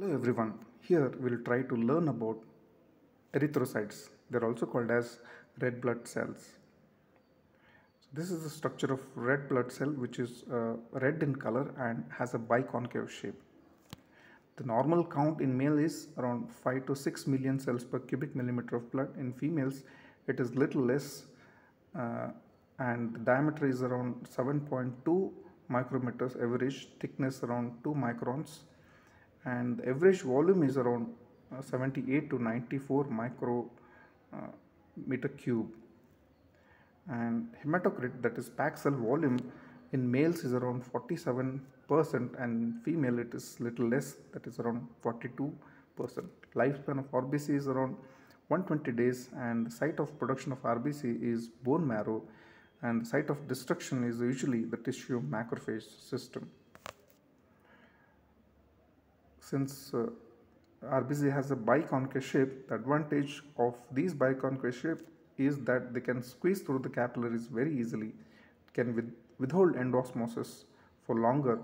Hello everyone, here we'll try to learn about erythrocytes. They're also called as red blood cells. So this is the structure of red blood cell which is uh, red in color and has a biconcave shape. The normal count in male is around 5 to 6 million cells per cubic millimeter of blood. In females it is little less uh, and the diameter is around 7.2 micrometers average thickness around 2 microns and the average volume is around uh, 78 to 94 micro uh, cube. And hematocrit that is packed cell volume in males is around 47 percent and female it is little less that is around 42 percent. Lifespan of rbc is around 120 days and site of production of rbc is bone marrow and site of destruction is usually the tissue macrophage system since uh, RBC has a biconcave shape, the advantage of these biconcave shape is that they can squeeze through the capillaries very easily, can with, withhold endosmosis for longer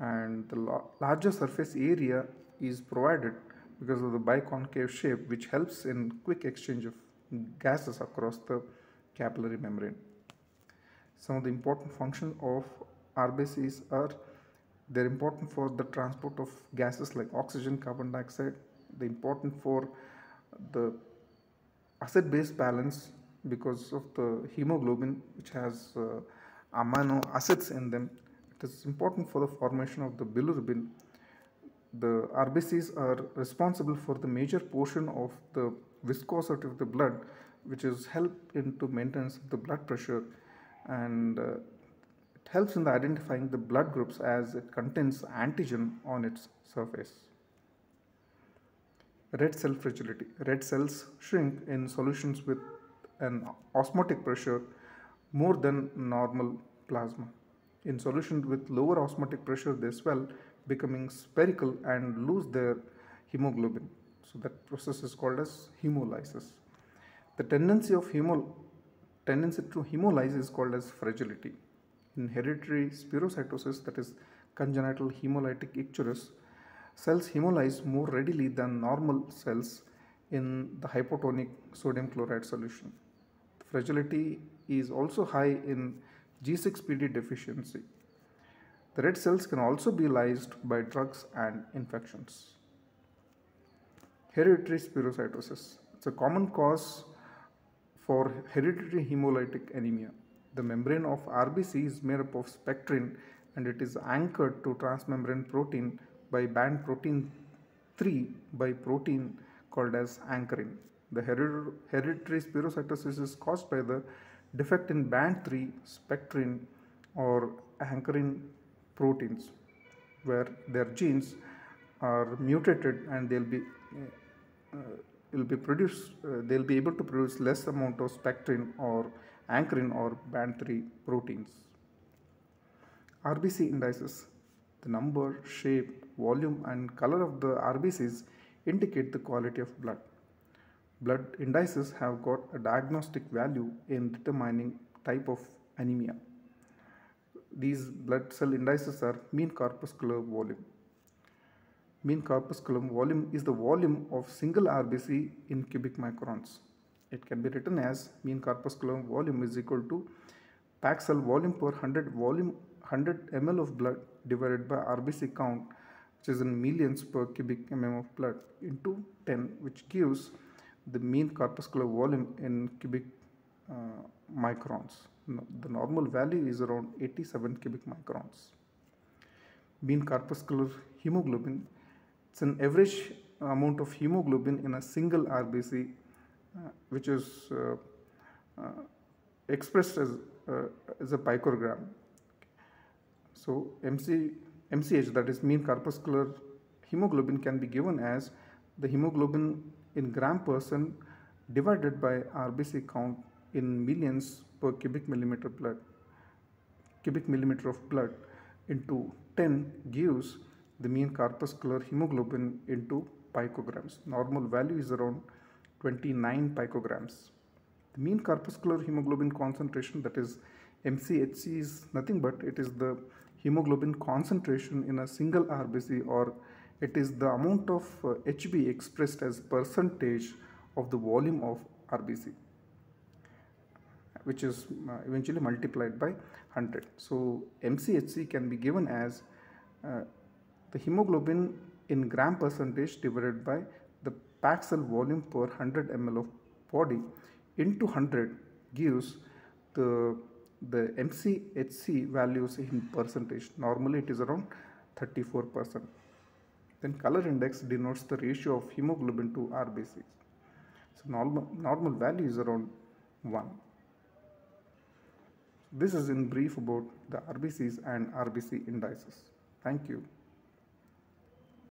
and the larger surface area is provided because of the biconcave shape which helps in quick exchange of gases across the capillary membrane. Some of the important functions of RBCs are they're important for the transport of gases like oxygen carbon dioxide. They're important for the acid base balance because of the hemoglobin which has uh, amino acids in them. It is important for the formation of the bilirubin. The rbcs are responsible for the major portion of the viscosity of the blood which is help into maintenance of the blood pressure. And uh, helps in the identifying the blood groups as it contains antigen on its surface. Red cell fragility. Red cells shrink in solutions with an osmotic pressure more than normal plasma. In solution with lower osmotic pressure, they swell, becoming spherical and lose their hemoglobin. So that process is called as hemolysis. The tendency of hemo tendency to hemolyze is called as fragility. In hereditary spherocytosis, that is congenital hemolytic icterus, cells hemolyze more readily than normal cells in the hypotonic sodium chloride solution. Fragility is also high in G6PD deficiency. The red cells can also be lysed by drugs and infections. Hereditary spherocytosis. It's a common cause for hereditary hemolytic anemia. The membrane of RBC is made up of spectrin and it is anchored to transmembrane protein by band protein 3 by protein called as ankyrin. The hereditary spherocytosis is caused by the defect in band 3 spectrin or ankyrin proteins where their genes are mutated and they'll be uh, will be produced uh, they'll be able to produce less amount of spectrin or ankyrin or band 3 proteins. RBC indices the number, shape, volume and color of the RBCs indicate the quality of blood. Blood indices have got a diagnostic value in determining type of anemia. These blood cell indices are mean corpuscular volume. Mean corpuscular volume is the volume of single RBC in cubic microns. It can be written as mean corpuscular volume is equal to cell volume per 100 volume 100 ml of blood divided by RBC count which is in millions per cubic mm of blood into 10 which gives the mean corpuscular volume in cubic uh, microns. The normal value is around 87 cubic microns. Mean corpuscular hemoglobin it's an average amount of hemoglobin in a single RBC which is uh, uh, expressed as, as a picogram. So MC, MCH that is mean corpuscular hemoglobin can be given as the hemoglobin in gram percent divided by RBC count in millions per cubic millimeter blood cubic millimeter of blood into 10 gives the mean corpuscular hemoglobin into picograms. Normal value is around 29 picograms. The mean corpuscular hemoglobin concentration that is MCHC is nothing but it is the hemoglobin concentration in a single RBC or It is the amount of uh, HB expressed as percentage of the volume of RBC which is uh, eventually multiplied by 100. So MCHC can be given as uh, the hemoglobin in gram percentage divided by cell volume per 100 ml of body into 100 gives the the MCHC values in percentage. Normally it is around 34 percent. Then color index denotes the ratio of hemoglobin to RBCs. So normal, normal value is around 1. This is in brief about the RBCs and RBC indices. Thank you.